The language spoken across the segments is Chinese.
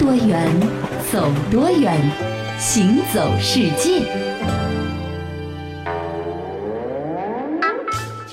多远，走多远，行走世界。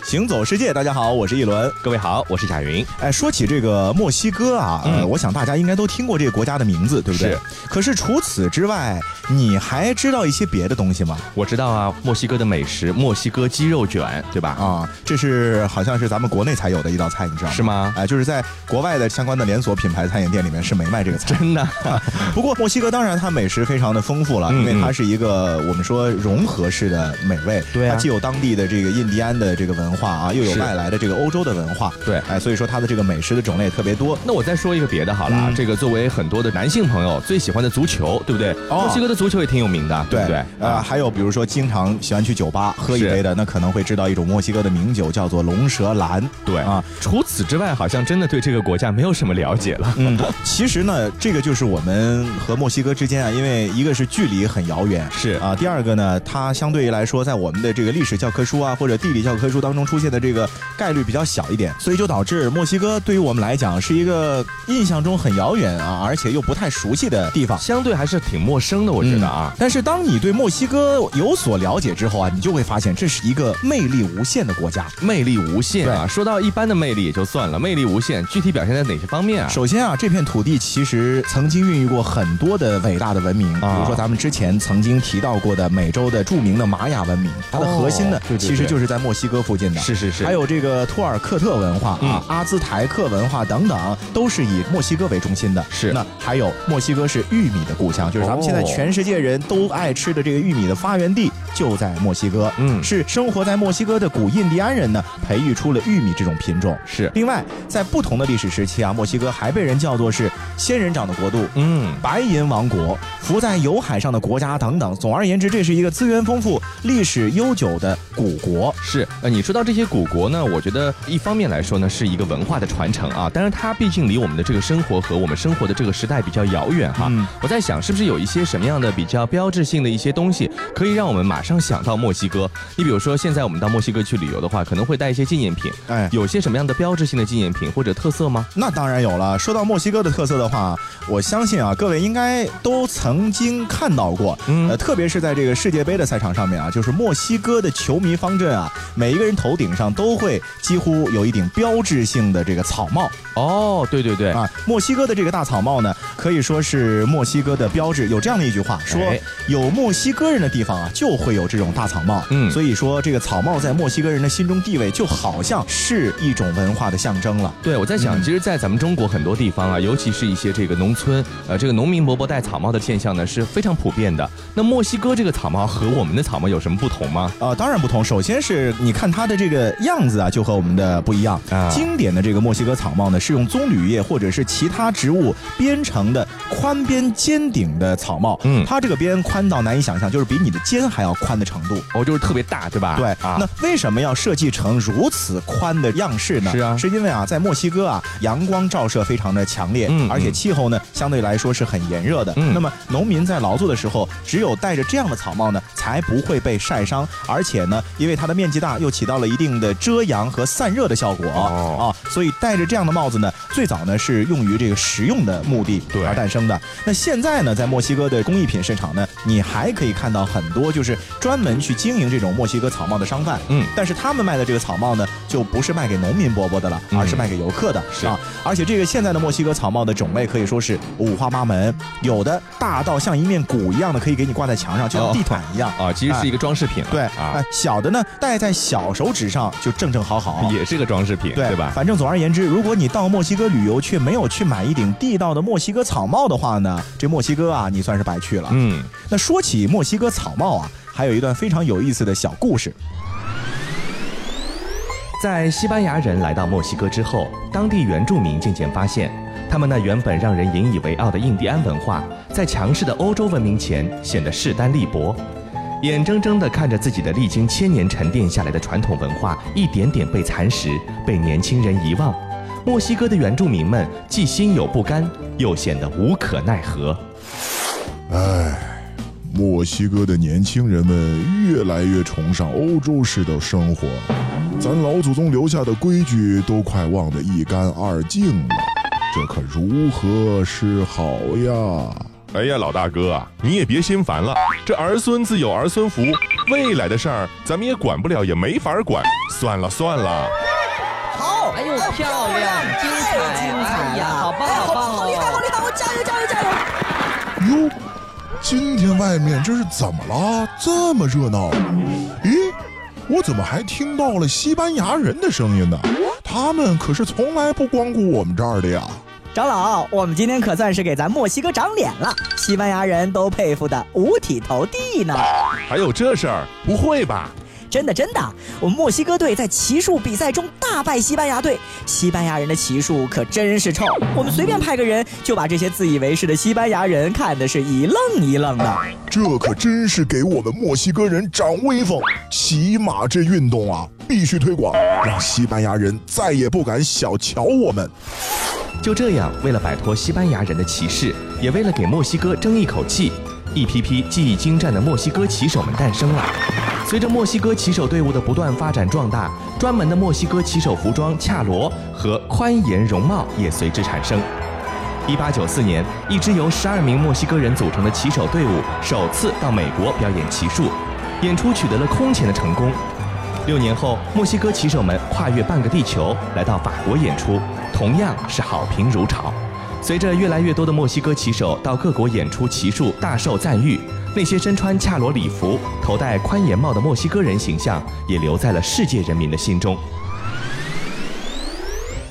行走世界，大家好，我是一轮。各位好，我是贾云。哎，说起这个墨西哥啊，呃，我想大家应该都听过这个国家的名字，对不对？是。可是除此之外，你还知道一些别的东西吗？我知道啊，墨西哥的美食，墨西哥鸡肉卷，对吧？啊，这是好像是咱们国内才有的一道菜，你知道吗？是吗？哎，就是在国外的相关的连锁品牌餐饮店里面是没卖这个菜。真的。不过墨西哥当然它美食非常的丰富了，因为它是一个我们说融合式的美味。对它既有当地的这个印第安的这个文化啊，又有外。来的这个欧洲的文化，对，哎，所以说它的这个美食的种类也特别多。那我再说一个别的好了，这个作为很多的男性朋友最喜欢的足球，对不对？墨西哥的足球也挺有名的，对不对？呃，还有比如说经常喜欢去酒吧喝一杯的，那可能会知道一种墨西哥的名酒叫做龙舌兰，对啊。除此之外，好像真的对这个国家没有什么了解了。嗯，其实呢，这个就是我们和墨西哥之间啊，因为一个是距离很遥远，是啊，第二个呢，它相对于来说，在我们的这个历史教科书啊或者地理教科书当中出现的这个概率比较小。一点，所以就导致墨西哥对于我们来讲是一个印象中很遥远啊，而且又不太熟悉的地方，相对还是挺陌生的，我觉得啊。但是当你对墨西哥有所了解之后啊，你就会发现这是一个魅力无限的国家，魅力无限啊。说到一般的魅力也就算了，魅力无限，具体表现在哪些方面啊？首先啊，这片土地其实曾经孕育过很多的伟大的文明，比如说咱们之前曾经提到过的美洲的著名的玛雅文明，它的核心呢，其实就是在墨西哥附近的。是是是。还有这个托尔克特文化啊。阿兹台克文化等等，都是以墨西哥为中心的。是，那还有墨西哥是玉米的故乡，就是咱们现在全世界人都爱吃的这个玉米的发源地就在墨西哥。嗯，是生活在墨西哥的古印第安人呢，培育出了玉米这种品种。是，另外在不同的历史时期啊，墨西哥还被人叫做是仙人掌的国度，嗯，白银王国，浮在油海上的国家等等。总而言之，这是一个资源丰富、历史悠久的古国。是，呃，你说到这些古国呢，我觉得一方面来说呢，是一。个文化的传承啊，但是它毕竟离我们的这个生活和我们生活的这个时代比较遥远哈。我在想，是不是有一些什么样的比较标志性的一些东西，可以让我们马上想到墨西哥？你比如说，现在我们到墨西哥去旅游的话，可能会带一些纪念品。哎，有些什么样的标志性的纪念品或者特色吗？那当然有了。说到墨西哥的特色的话，我相信啊，各位应该都曾经看到过。呃，特别是在这个世界杯的赛场上面啊，就是墨西哥的球迷方阵啊，每一个人头顶上都会几乎有一顶标志。性的这个草帽哦，对对对啊，墨西哥的这个大草帽呢，可以说是墨西哥的标志。有这样的一句话说，有墨西哥人的地方啊，就会有这种大草帽。嗯，所以说这个草帽在墨西哥人的心中地位，就好像是一种文化的象征了。对，我在想，其实，在咱们中国很多地方啊，尤其是一些这个农村，呃，这个农民伯伯戴草帽的现象呢，是非常普遍的。那墨西哥这个草帽和我们的草帽有什么不同吗？啊，当然不同。首先是你看它的这个样子啊，就和我们的不一样啊。经典的这个墨西哥草帽呢，是用棕榈叶或者是其他植物编成的宽边尖顶的草帽。嗯，它这个边宽到难以想象，就是比你的肩还要宽的程度。哦，就是特别大，对吧？对啊。那为什么要设计成如此宽的样式呢？是啊，是因为啊，在墨西哥啊，阳光照射非常的强烈，嗯，而且气候呢相对来说是很炎热的。嗯，那么农民在劳作的时候，只有戴着这样的草帽呢，才不会被晒伤。而且呢，因为它的面积大，又起到了一定的遮阳和散热的效果。哦啊。所以戴着这样的帽子呢，最早呢是用于这个实用的目的而诞生的。那现在呢，在墨西哥的工艺品市场呢，你还可以看到很多就是专门去经营这种墨西哥草帽的商贩。嗯，但是他们卖的这个草帽呢，就不是卖给农民伯伯的了，而是卖给游客的。是啊，而且这个现在的墨西哥草帽的种类可以说是五花八门，有的大到像一面鼓一样的，可以给你挂在墙上，就像地毯一样啊，其实是一个装饰品。对啊，小的呢戴在小手指上就正正好好，也是个装饰品，对吧？反正总。总而言之，如果你到墨西哥旅游却没有去买一顶地道的墨西哥草帽的话呢，这墨西哥啊，你算是白去了。嗯，那说起墨西哥草帽啊，还有一段非常有意思的小故事。在西班牙人来到墨西哥之后，当地原住民渐渐发现，他们那原本让人引以为傲的印第安文化，在强势的欧洲文明前显得势单力薄。眼睁睁地看着自己的历经千年沉淀下来的传统文化一点点被蚕食，被年轻人遗忘，墨西哥的原住民们既心有不甘，又显得无可奈何。唉，墨西哥的年轻人们越来越崇尚欧洲式的生活，咱老祖宗留下的规矩都快忘得一干二净了。这可如何是好呀？哎呀，老大哥啊，你也别心烦了，这儿孙自有儿孙福，未来的事儿咱们也管不了，也没法管，算了算了。好，哎呦，漂亮，精彩，精彩呀，好棒，好棒，好厉害，好厉害，我加油，加油，加油！哟，今天外面这是怎么了？这么热闹？咦，我怎么还听到了西班牙人的声音呢？他们可是从来不光顾我们这儿的呀。长老，我们今天可算是给咱墨西哥长脸了，西班牙人都佩服的五体投地呢。还有这事儿？不会吧？真的真的，我们墨西哥队在骑术比赛中大败西班牙队，西班牙人的骑术可真是臭，我们随便派个人就把这些自以为是的西班牙人看的是一愣一愣的。这可真是给我们墨西哥人长威风，骑马这运动啊，必须推广，让西班牙人再也不敢小瞧我们。就这样，为了摆脱西班牙人的歧视，也为了给墨西哥争一口气，一批批技艺精湛的墨西哥骑手们诞生了。随着墨西哥骑手队伍的不断发展壮大，专门的墨西哥骑手服装恰罗和宽檐容貌也随之产生。一八九四年，一支由十二名墨西哥人组成的骑手队伍首次到美国表演骑术，演出取得了空前的成功。六年后，墨西哥骑手们跨越半个地球来到法国演出。同样是好评如潮。随着越来越多的墨西哥骑手到各国演出骑术，大受赞誉，那些身穿恰罗礼服、头戴宽檐帽的墨西哥人形象也留在了世界人民的心中。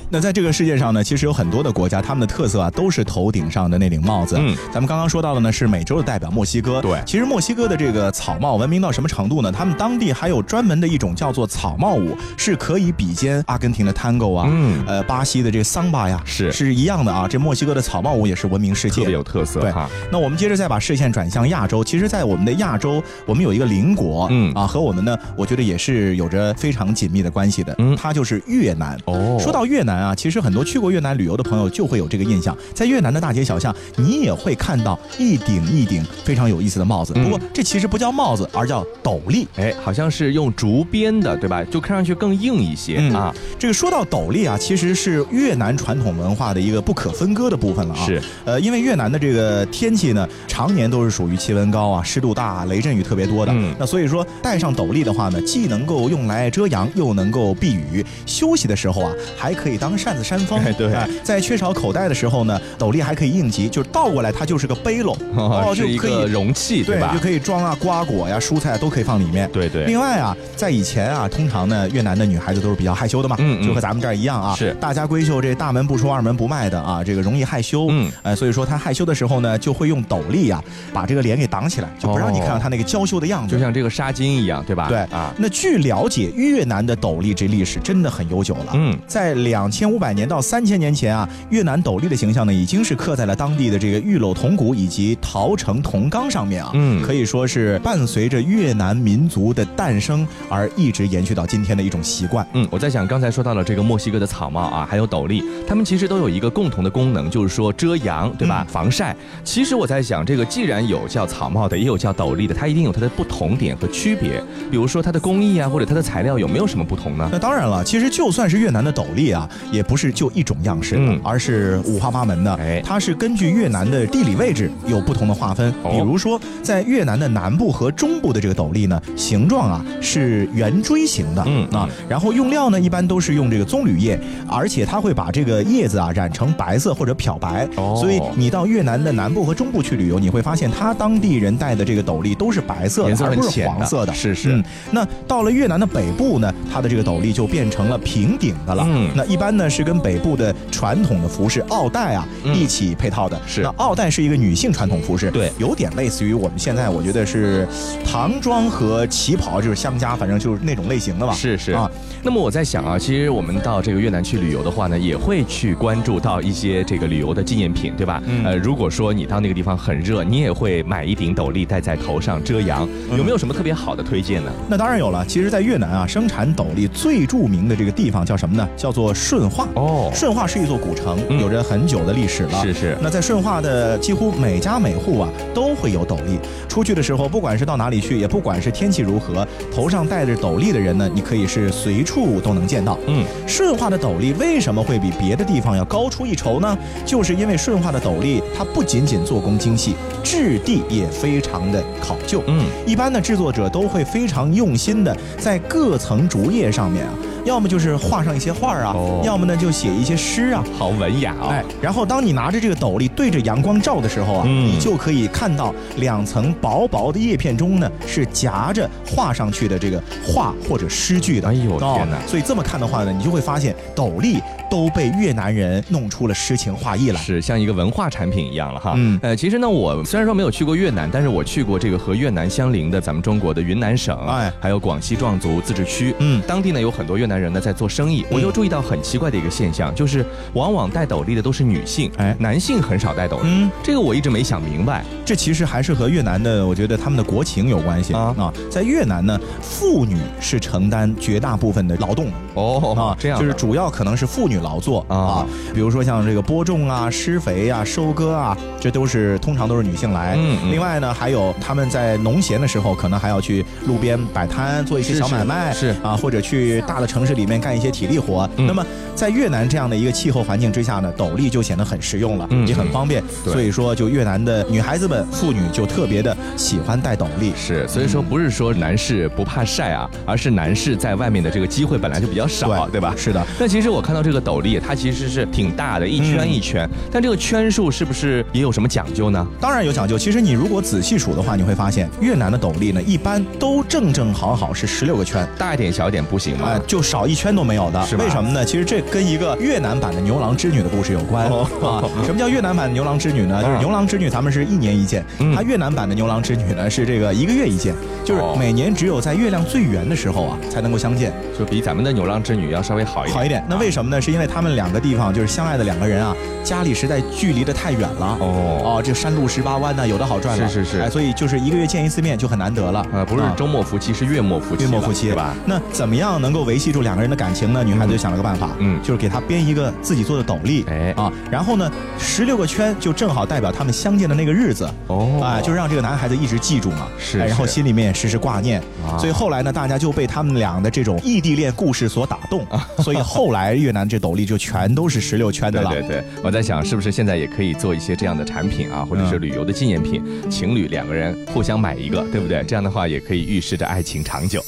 那在这个世界上呢，其实有很多的国家，他们的特色啊，都是头顶上的那顶帽子。嗯，咱们刚刚说到的呢，是美洲的代表墨西哥。对，其实墨西哥的这个草帽文明到什么程度呢？他们当地还有专门的一种叫做草帽舞，是可以比肩阿根廷的 tango 啊，嗯，呃，巴西的这个桑巴呀，是是一样的啊。这墨西哥的草帽舞也是闻名世界，特别有特色。对，那我们接着再把视线转向亚洲，其实，在我们的亚洲，我们有一个邻国，嗯啊，和我们呢，我觉得也是有着非常紧密的关系的。嗯，它就是越南。哦，说到越南啊，其实很多去。过越南旅游的朋友就会有这个印象，在越南的大街小巷，你也会看到一顶一顶非常有意思的帽子。不过这其实不叫帽子，而叫斗笠。哎，好像是用竹编的，对吧？就看上去更硬一些啊。这个说到斗笠啊，其实是越南传统文化的一个不可分割的部分了啊。是，呃，因为越南的这个天气呢，常年都是属于气温高啊、湿度大、雷阵雨特别多的。嗯。那所以说，戴上斗笠的话呢，既能够用来遮阳，又能够避雨。休息的时候啊，还可以当扇子扇风。对，在缺少口袋的时候呢，斗笠还可以应急，就是倒过来它就是个背篓，哦，就可以容器，对吧？就可以装啊瓜果呀、蔬菜都可以放里面。对对。另外啊，在以前啊，通常呢，越南的女孩子都是比较害羞的嘛，嗯，就和咱们这儿一样啊，是大家闺秀这大门不出二门不迈的啊，这个容易害羞，嗯，呃，所以说她害羞的时候呢，就会用斗笠啊，把这个脸给挡起来，就不让你看到她那个娇羞的样子，就像这个纱巾一样，对吧？对啊。那据了解，越南的斗笠这历史真的很悠久了，嗯，在两千五百年到三千年前啊。越南斗笠的形象呢，已经是刻在了当地的这个玉镂铜鼓以及陶城铜缸上面啊，嗯，可以说是伴随着越南民族的诞生而一直延续到今天的一种习惯。嗯，我在想，刚才说到了这个墨西哥的草帽啊，还有斗笠，它们其实都有一个共同的功能，就是说遮阳，对吧？防晒。其实我在想，这个既然有叫草帽的，也有叫斗笠的，它一定有它的不同点和区别。比如说它的工艺啊，或者它的材料有没有什么不同呢？那当然了，其实就算是越南的斗笠啊，也不是就一种样式。嗯。而是五花八门的，哎，它是根据越南的地理位置有不同的划分。比如说，在越南的南部和中部的这个斗笠呢，形状啊是圆锥形的，嗯啊，然后用料呢一般都是用这个棕榈叶，而且它会把这个叶子啊染成白色或者漂白。哦，所以你到越南的南部和中部去旅游，你会发现它当地人戴的这个斗笠都是白色的，而不是黄色的。是是。嗯，那到了越南的北部呢，它的这个斗笠就变成了平顶的了。嗯，那一般呢是跟北部的传统。的服饰奥黛啊，一起配套的是那奥黛是一个女性传统服饰，对，有点类似于我们现在我觉得是唐装和旗袍就是相加，反正就是那种类型的吧。是是啊，那么我在想啊，其实我们到这个越南去旅游的话呢，也会去关注到一些这个旅游的纪念品，对吧？呃，如果说你到那个地方很热，你也会买一顶斗笠戴在头上遮阳，有没有什么特别好的推荐呢？那当然有了，其实，在越南啊，生产斗笠最著名的这个地方叫什么呢？叫做顺顺化。哦，顺化是一座古城，有着很久的历史了。是是。那在顺化的几乎每家每户啊，都会有斗笠。出去的时候，不管是到哪里去，也不管是天气如何，头上戴着斗笠的人呢，你可以是随处都能见到。嗯，顺化的斗笠为什么会比别的地方要高出一筹呢？就是因为顺化的斗笠，它不仅仅做工精细，质地也非常的考究。嗯，一般的制作者都会非常用心的在各层竹叶上面啊。要么就是画上一些画啊，要么呢就写一些诗啊，好文雅啊。哎，然后当你拿着这个斗笠对着阳光照的时候啊，你就可以看到两层薄薄的叶片中呢是夹着画上去的这个画或者诗句的。哎呦天哪！所以这么看的话呢，你就会发现斗笠都被越南人弄出了诗情画意来，是像一个文化产品一样了哈。嗯，呃，其实呢，我虽然说没有去过越南，但是我去过这个和越南相邻的咱们中国的云南省，哎，还有广西壮族自治区。嗯，当地呢有很多越南。人呢在做生意，我就注意到很奇怪的一个现象，就是往往戴斗笠的都是女性，哎，男性很少戴斗笠。嗯，这个我一直没想明白。这其实还是和越南的，我觉得他们的国情有关系啊。啊，在越南呢，妇女是承担绝大部分的劳动。哦，啊，这样就是主要可能是妇女劳作啊，比如说像这个播种啊、施肥啊、收割啊，这都是通常都是女性来。嗯，另外呢，还有他们在农闲的时候，可能还要去路边摆摊做一些小买卖，是啊，或者去大的城市里面干一些体力活。那么在越南这样的一个气候环境之下呢，斗笠就显得很实用了，也很方便。所以说，就越南的女孩子们、妇女就特别的喜欢戴斗笠。是，所以说不是说男士不怕晒啊，而是男士在外面的这个机会本来就比较。少对吧？是的。那其实我看到这个斗笠，它其实是挺大的，一圈一圈。但这个圈数是不是也有什么讲究呢？当然有讲究。其实你如果仔细数的话，你会发现越南的斗笠呢，一般都正正好好是十六个圈，大一点小一点不行吗？就少一圈都没有的。为什么呢？其实这跟一个越南版的牛郎织女的故事有关啊。什么叫越南版的牛郎织女呢？就是牛郎织女咱们是一年一见，它越南版的牛郎织女呢是这个一个月一见，就是每年只有在月亮最圆的时候啊才能够相见，就比咱们的牛郎织女要稍微好一点。好一点，那为什么呢？是因为他们两个地方就是相爱的两个人啊，家里实在距离的太远了。哦哦，这山路十八弯呢，有的好转了。是是是，哎，所以就是一个月见一次面就很难得了。呃，不是周末夫妻，是月末夫妻。月末夫妻，对吧？那怎么样能够维系住两个人的感情呢？女孩子就想了个办法，嗯，就是给他编一个自己做的斗笠，哎啊，然后呢，十六个圈就正好代表他们相见的那个日子。哦，啊，就让这个男孩子一直记住嘛。是，然后心里面时时挂念。所以后来呢，大家就被他们俩的这种异地恋故事所打动。所以后来越南这斗笠就全都是十六圈的了。对对对，我在想是不是现在也可以做一些这样的产品啊，或者是旅游的纪念品，情侣两个人互相买一个，对不对？这样的话也可以预示着爱情长久。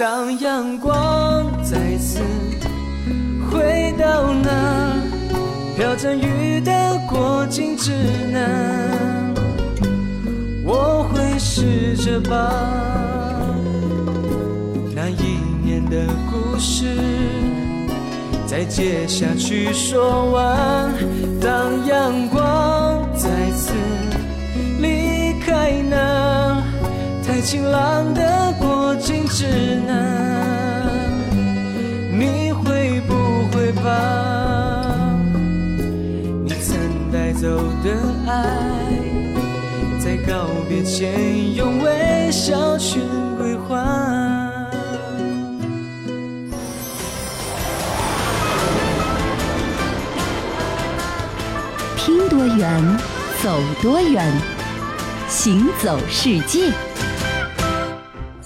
当阳光再次回到那飘着雨的过境之南，我会试着把那一年。的故事再接下去说完。当阳光再次离开那晴朗的过境之南，你会不会把你曾带走的爱，在告别前用微笑去归还？听多远，走多远，行走世界。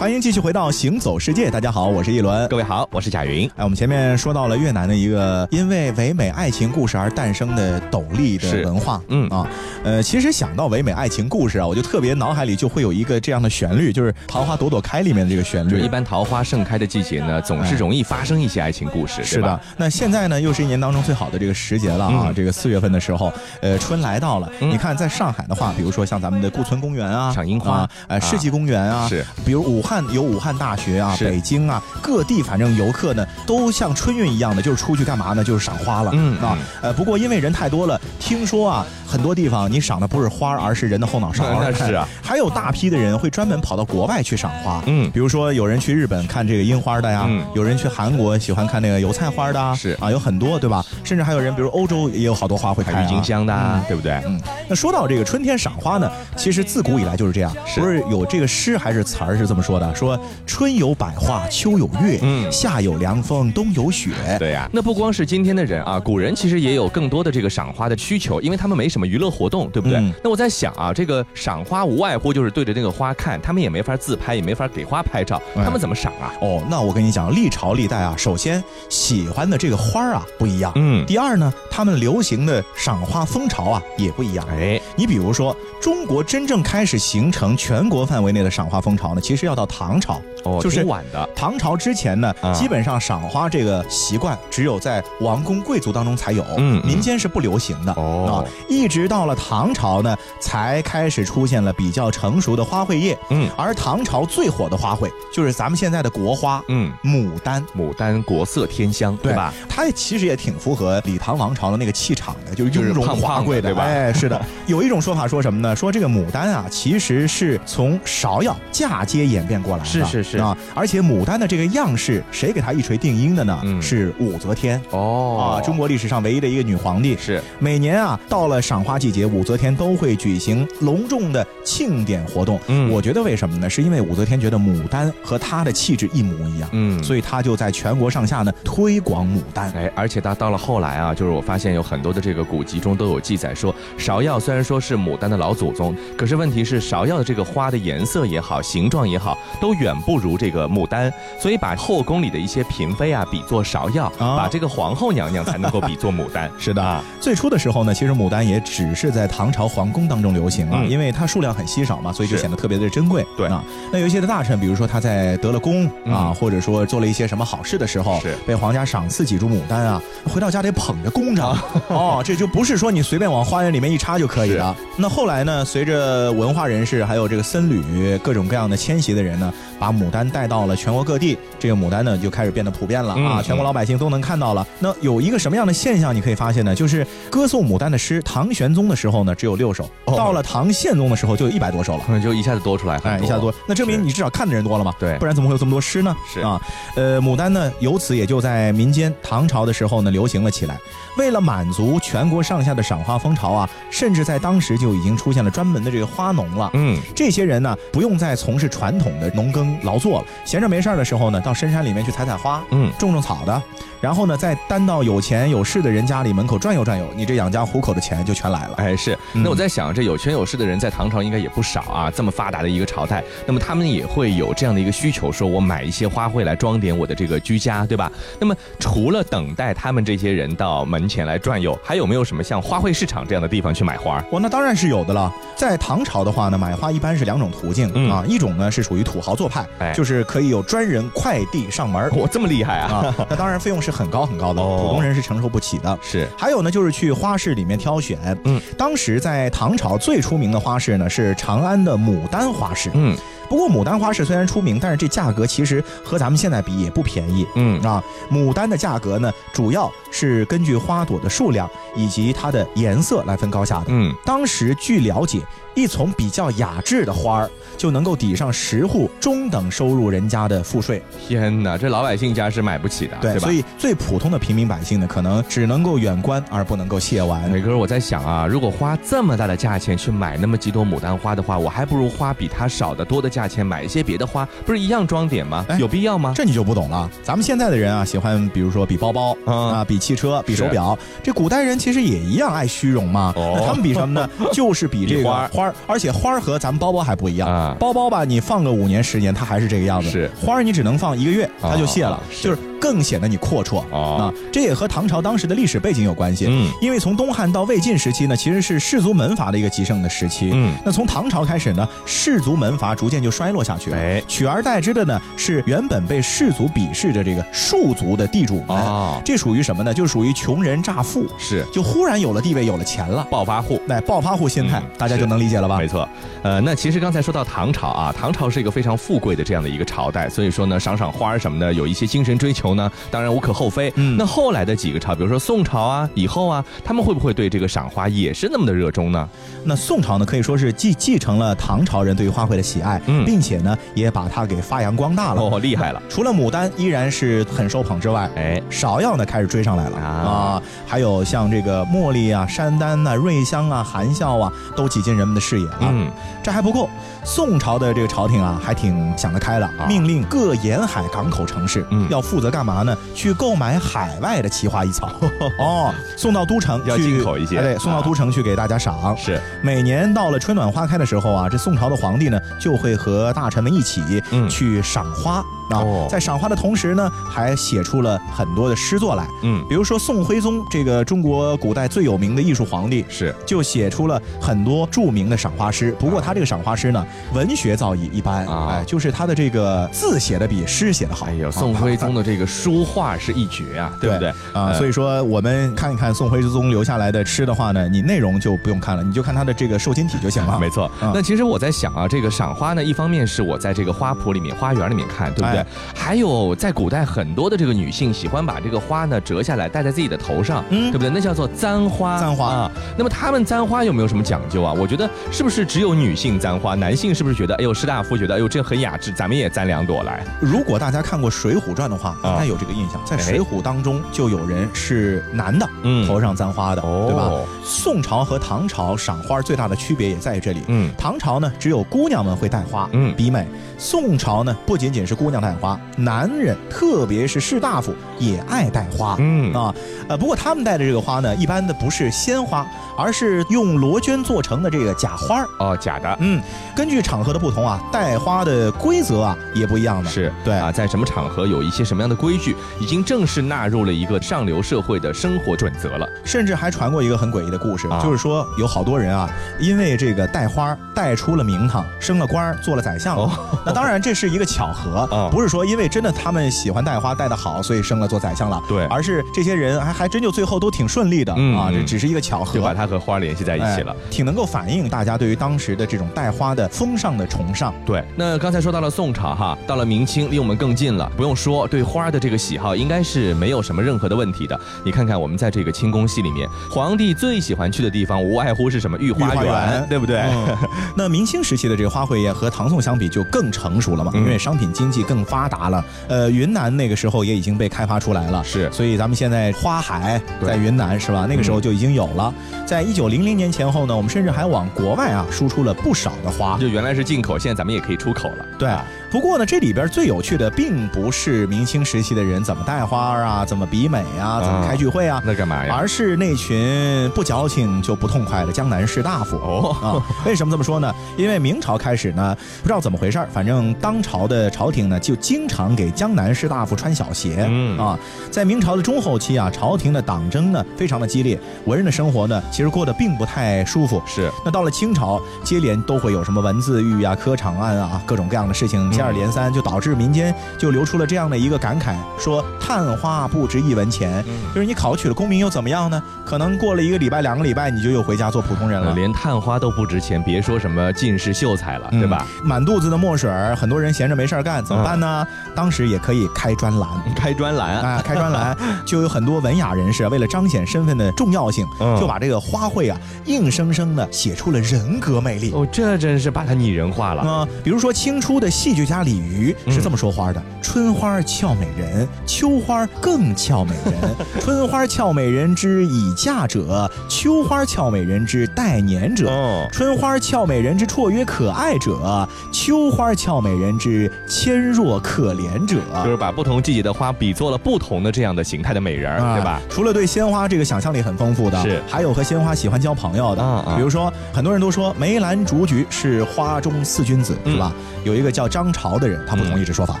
欢迎继续回到《行走世界》，大家好，我是一轮，各位好，我是贾云。哎，我们前面说到了越南的一个因为唯美爱情故事而诞生的斗笠的文化，嗯啊，呃，其实想到唯美爱情故事啊，我就特别脑海里就会有一个这样的旋律，就是《桃花朵朵开》里面的这个旋律。一般桃花盛开的季节呢，总是容易发生一些爱情故事，是的。那现在呢，又是一年当中最好的这个时节了啊，这个四月份的时候，呃，春来到了。你看，在上海的话，比如说像咱们的顾村公园啊，赏樱花，呃，世纪公园啊，是，比如武汉。有武汉大学啊，北京啊，各地反正游客呢都像春运一样的，就是出去干嘛呢？就是赏花了。嗯啊，呃，不过因为人太多了，听说啊，很多地方你赏的不是花，而是人的后脑勺。那是啊，还有大批的人会专门跑到国外去赏花。嗯，比如说有人去日本看这个樱花的呀，有人去韩国喜欢看那个油菜花的。是啊，有很多对吧？甚至还有人，比如欧洲也有好多花会开，郁金香的，对不对？嗯，那说到这个春天赏花呢，其实自古以来就是这样，不是有这个诗还是词儿是这么说的？说春有百花，秋有月，嗯，夏有凉风，冬有雪。对呀，那不光是今天的人啊，古人其实也有更多的这个赏花的需求，因为他们没什么娱乐活动，对不对？那我在想啊，这个赏花无外乎就是对着那个花看，他们也没法自拍，也没法给花拍照，他们怎么赏啊？哦，那我跟你讲，历朝历代啊，首先喜欢的这个花啊不一样，嗯，第二呢，他们流行的赏花风潮啊也不一样。哎，你比如说，中国真正开始形成全国范围内的赏花风潮呢，其实要到唐朝，哦，就是晚的。唐朝之前呢，基本上赏花这个习惯只有在王公贵族当中才有，嗯，民间是不流行的。哦，一直到了唐朝呢，才开始出现了比较成熟的花卉业。嗯，而唐朝最火的花卉就是咱们现在的国花，嗯，牡丹。牡丹国色天香，对吧？它其实也挺符合李唐王朝的那个气场的，就是雍容华贵的，对吧？哎，是的。有一种说法说什么呢？说这个牡丹啊，其实是从芍药嫁接演变过来的。是是是啊，而且牡丹的这个样式，谁给它一锤定音的呢？是武则天。哦，啊，中国历史上唯一的一个女皇帝。是每年啊，到了赏花季节，武则天都会举行隆重的庆典活动。嗯，我觉得为什么呢？是因为武则天觉得牡丹和她的气质一模一样。嗯，所以她就在全国上下呢推广牡丹。哎，而且她到了后来啊，就是我发现有很多的这个古籍中都有记载说，芍药虽然说是牡丹的老祖宗，可是问题是芍药的这个花的颜色也好，形状也好，都远不如这个牡丹，所以把后宫里的一些嫔妃啊比作芍药，把这个皇后娘娘才能够比作牡丹。是的，最初的时候呢，其实牡丹也只是在唐朝皇宫当中流行啊，因为它数量很稀少嘛，所以就显得特别的珍贵。对啊，那有一些的大臣，比如说他在得了功啊，或者说做了一些什么好事的时候，是被皇家赏赐几株牡丹啊，回到家得捧着供着。哦，这就不是说你随便往花园里面一插就可以了。那后来呢？随着文化人士还有这个僧侣各种各样的迁徙的人呢，把牡丹带到了全国各地，这个牡丹呢就开始变得普遍了啊！全国老百姓都能看到了。那有一个什么样的现象你可以发现呢？就是歌颂牡丹的诗，唐玄宗的时候呢只有六首，到了唐宪宗的时候就有一百多首了，就一下子多出来，哎，一下子多。那证明你至少看的人多了嘛？对，不然怎么会有这么多诗呢？是啊，呃，牡丹呢由此也就在民间唐朝的时候呢流行了起来。为了满足全国上下的赏花风潮啊，甚至在当时就已经出现了专门的这个花农了。嗯，这些人呢，不用再从事传统的农耕劳作了，闲着没事的时候呢，到深山里面去采采花，嗯，种种草的。然后呢，再单到有钱有势的人家里门口转悠转悠，你这养家糊口的钱就全来了。哎，是。那我在想，这有权有势的人在唐朝应该也不少啊，这么发达的一个朝代，那么他们也会有这样的一个需求，说我买一些花卉来装点我的这个居家，对吧？那么除了等待他们这些人到门前来转悠，还有没有什么像花卉市场这样的地方去买花？哦，那当然是有的了。在唐朝的话呢，买花一般是两种途径啊，一种呢是属于土豪做派，就是可以有专人快递上门。我，这么厉害啊！那当然费用是很高很高的。普通人是承受不起的。是，还有呢，就是去花市里面挑选。嗯，当时在唐朝最出名的花市呢，是长安的牡丹花市。嗯。不过牡丹花市虽然出名，但是这价格其实和咱们现在比也不便宜。嗯啊，牡丹的价格呢，主要是根据花朵的数量以及它的颜色来分高下的。嗯，当时据了解，一丛比较雅致的花儿就能够抵上十户中等收入人家的赋税。天哪，这老百姓家是买不起的，对吧？所以最普通的平民百姓呢，可能只能够远观而不能够亵玩。伟哥，我在想啊，如果花这么大的价钱去买那么几朵牡丹花的话，我还不如花比它少的多的价。价钱买一些别的花，不是一样装点吗？有必要吗？这你就不懂了。咱们现在的人啊，喜欢比如说比包包啊，比汽车，比手表。这古代人其实也一样爱虚荣嘛。那他们比什么呢？就是比这个花儿。而且花儿和咱们包包还不一样。包包吧，你放个五年十年，它还是这个样子。是花儿，你只能放一个月，它就谢了。就是。更显得你阔绰啊！这也和唐朝当时的历史背景有关系。嗯，因为从东汉到魏晋时期呢，其实是士族门阀的一个极盛的时期。嗯，那从唐朝开始呢，士族门阀逐渐就衰落下去了。哎，取而代之的呢，是原本被士族鄙视的这个庶族的地主啊。这属于什么呢？就属于穷人乍富，是就忽然有了地位，有了钱了，暴发户。那暴发户心态，大家就能理解了吧？没错。呃，那其实刚才说到唐朝啊，唐朝是一个非常富贵的这样的一个朝代，所以说呢，赏赏花什么的，有一些精神追求。由呢，当然无可厚非。嗯，那后来的几个朝，比如说宋朝啊，以后啊，他们会不会对这个赏花也是那么的热衷呢？那宋朝呢，可以说是继继承了唐朝人对于花卉的喜爱，嗯，并且呢，也把它给发扬光大了。哦，厉害了！除了牡丹依然是很受捧之外，哎，芍药呢开始追上来了啊，还有像这个茉莉啊、山丹啊、瑞香啊、含笑啊，都挤进人们的视野了。嗯，这还不够，宋朝的这个朝廷啊，还挺想得开的，命令各沿海港口城市要负责干嘛呢？去购买海外的奇花异草 哦，送到都城要进口一些，对，送到都城去给大家赏。是，每年到了春暖花开的时候啊，这宋朝的皇帝呢，就会和大臣们一起去赏花。哦，在赏花的同时呢，还写出了很多的诗作来。嗯，比如说宋徽宗这个中国古代最有名的艺术皇帝，是就写出了很多著名的赏花诗。不过他这个赏花诗呢，文学造诣一般啊，哎，就是他的这个字写的比诗写的好。哎呦，宋徽宗的这个书画是一绝啊，对不对啊？所以说我们看一看宋徽宗留下来的诗的话呢，你内容就不用看了，你就看他的这个瘦金体就行了。没错。那其实我在想啊，这个赏花呢，一方面是我在这个花圃里面、花园里面看，对不对？还有在古代很多的这个女性喜欢把这个花呢折下来戴在自己的头上，嗯，对不对？那叫做簪花。簪花啊。那么他们簪花有没有什么讲究啊？我觉得是不是只有女性簪花，男性是不是觉得哎呦士大夫觉得哎呦这很雅致，咱们也簪两朵来？如果大家看过《水浒传》的话，应该有这个印象，在《水浒》当中就有人是男的，嗯，头上簪花的，对吧？宋朝和唐朝赏花最大的区别也在于这里，嗯，唐朝呢只有姑娘们会戴花，嗯，比美；宋朝呢不仅仅是姑娘戴花，男人特别是士大夫也爱戴花，嗯啊，呃，不过他们戴的这个花呢，一般的不是鲜花。而是用罗绢做成的这个假花哦，假的。嗯，根据场合的不同啊，戴花的规则啊也不一样的。是对啊，在什么场合有一些什么样的规矩，已经正式纳入了一个上流社会的生活准则了。甚至还传过一个很诡异的故事，就是说有好多人啊，因为这个带花带出了名堂，升了官，做了宰相。哦，那当然这是一个巧合，不是说因为真的他们喜欢带花带得好，所以升了做宰相了。对，而是这些人还还真就最后都挺顺利的啊，这只是一个巧合。就把他。和花联系在一起了，挺能够反映大家对于当时的这种带花的风尚的崇尚。对，那刚才说到了宋朝哈，到了明清，离我们更近了，不用说，对花的这个喜好应该是没有什么任何的问题的。你看看我们在这个清宫戏里面，皇帝最喜欢去的地方无外乎是什么御花园，对不对？那明清时期的这个花卉业和唐宋相比就更成熟了嘛，因为商品经济更发达了。呃，云南那个时候也已经被开发出来了，是，所以咱们现在花海在云南是吧？那个时候就已经有了，在一九零零年前后呢，我们甚至还往国外啊输出了不少的花。就原来是进口，现在咱们也可以出口了。对。不过呢，这里边最有趣的并不是明清时期的人怎么戴花啊，怎么比美啊，怎么开聚会啊，那干嘛呀？而是那群不矫情就不痛快的江南士大夫哦啊！为什么这么说呢？因为明朝开始呢，不知道怎么回事反正当朝的朝廷呢就经常给江南士大夫穿小鞋嗯啊。在明朝的中后期啊，朝廷的党争呢非常的激烈，文人的生活呢其实过得并不太舒服。是。那到了清朝，接连都会有什么文字狱啊、科场案啊，各种各样的事情。接二连三，就导致民间就流出了这样的一个感慨：说探花不值一文钱，就是你考取了功名又怎么样呢？可能过了一个礼拜、两个礼拜，你就又回家做普通人了。连探花都不值钱，别说什么进士秀才了，对吧？满肚子的墨水，很多人闲着没事干，怎么办呢？当时也可以开专栏，开专栏啊，开专栏，就有很多文雅人士为了彰显身份的重要性，就把这个花卉啊，硬生生的写出了人格魅力。哦，这真是把它拟人化了啊！比如说清初的戏剧家李渔。鱼是这么说花的：春花俏美人，秋花更俏美人。春花俏美人之已嫁者，秋花俏美人之待年者。春花俏美人之绰约可爱者，秋花俏美人之纤弱可怜者。就是把不同季节的花比作了不同的这样的形态的美人，对吧？除了对鲜花这个想象力很丰富的，是还有和鲜花喜欢交朋友的。比如说，很多人都说梅兰竹菊是花中四君子，是吧？有一个叫张潮的人。他不同意这说法，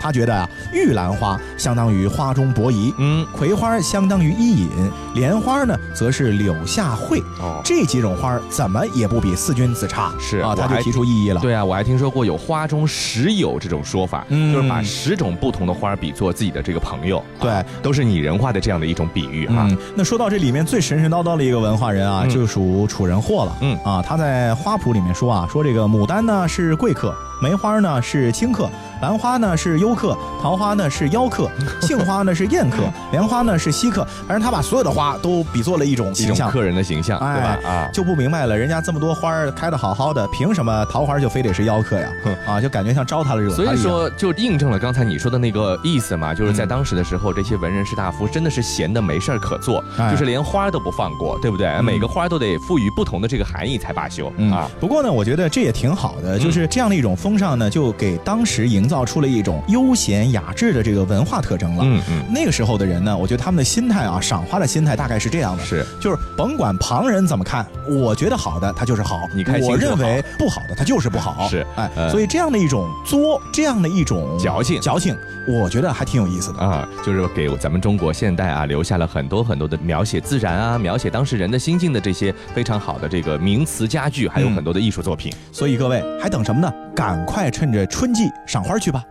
他觉得啊，玉兰花相当于花中伯夷，嗯，葵花相当于伊尹，莲花呢则是柳下惠。哦，这几种花怎么也不比四君子差。是啊，他就提出异议了。对啊，我还听说过有花中十友这种说法，就是把十种不同的花比作自己的这个朋友。对，都是拟人化的这样的一种比喻哈。那说到这里面最神神叨叨的一个文化人啊，就属楚人霍了。嗯啊，他在花圃里面说啊，说这个牡丹呢是贵客。梅花呢是清客，兰花呢是幽客，桃花呢是妖客，杏花呢是艳客，莲花呢是稀客。反正他把所有的花都比作了一种形象，客人的形象，对吧？啊，就不明白了，人家这么多花开的好好的，凭什么桃花就非得是妖客呀？啊，就感觉像招他了惹他所以说，就印证了刚才你说的那个意思嘛，就是在当时的时候，这些文人士大夫真的是闲的没事儿可做，就是连花都不放过，对不对？每个花都得赋予不同的这个含义才罢休啊。不过呢，我觉得这也挺好的，就是这样的一种风尚呢，就给当时营造出了一种悠闲雅致的这个文化特征了。嗯嗯，那个时候的人呢，我觉得他们的心态啊，赏花的心态大概是这样的，是。就是甭管旁人怎么看，我觉得好的它就是好，你开心我认为不好的它就是不好，是哎，所以这样的一种作，这样的一种矫情。矫情，我觉得还挺有意思的。啊，就是给咱们中国现代啊留下了很多很多的描写自然啊，描写当事人的心境的这些非常好的这个名词佳句，还有很多的艺术作品。所以各位还等什么呢？赶快趁着春季赏花去吧。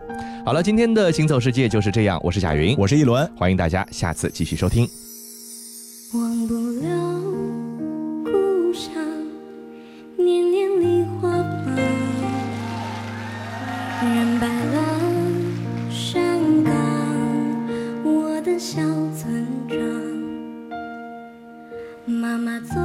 好了，今天的行走世界就是这样。我是贾云，我是一轮，欢迎大家下次继续收听。忘不了故乡年年梨花放，染白了山岗，我的小村庄。妈妈坐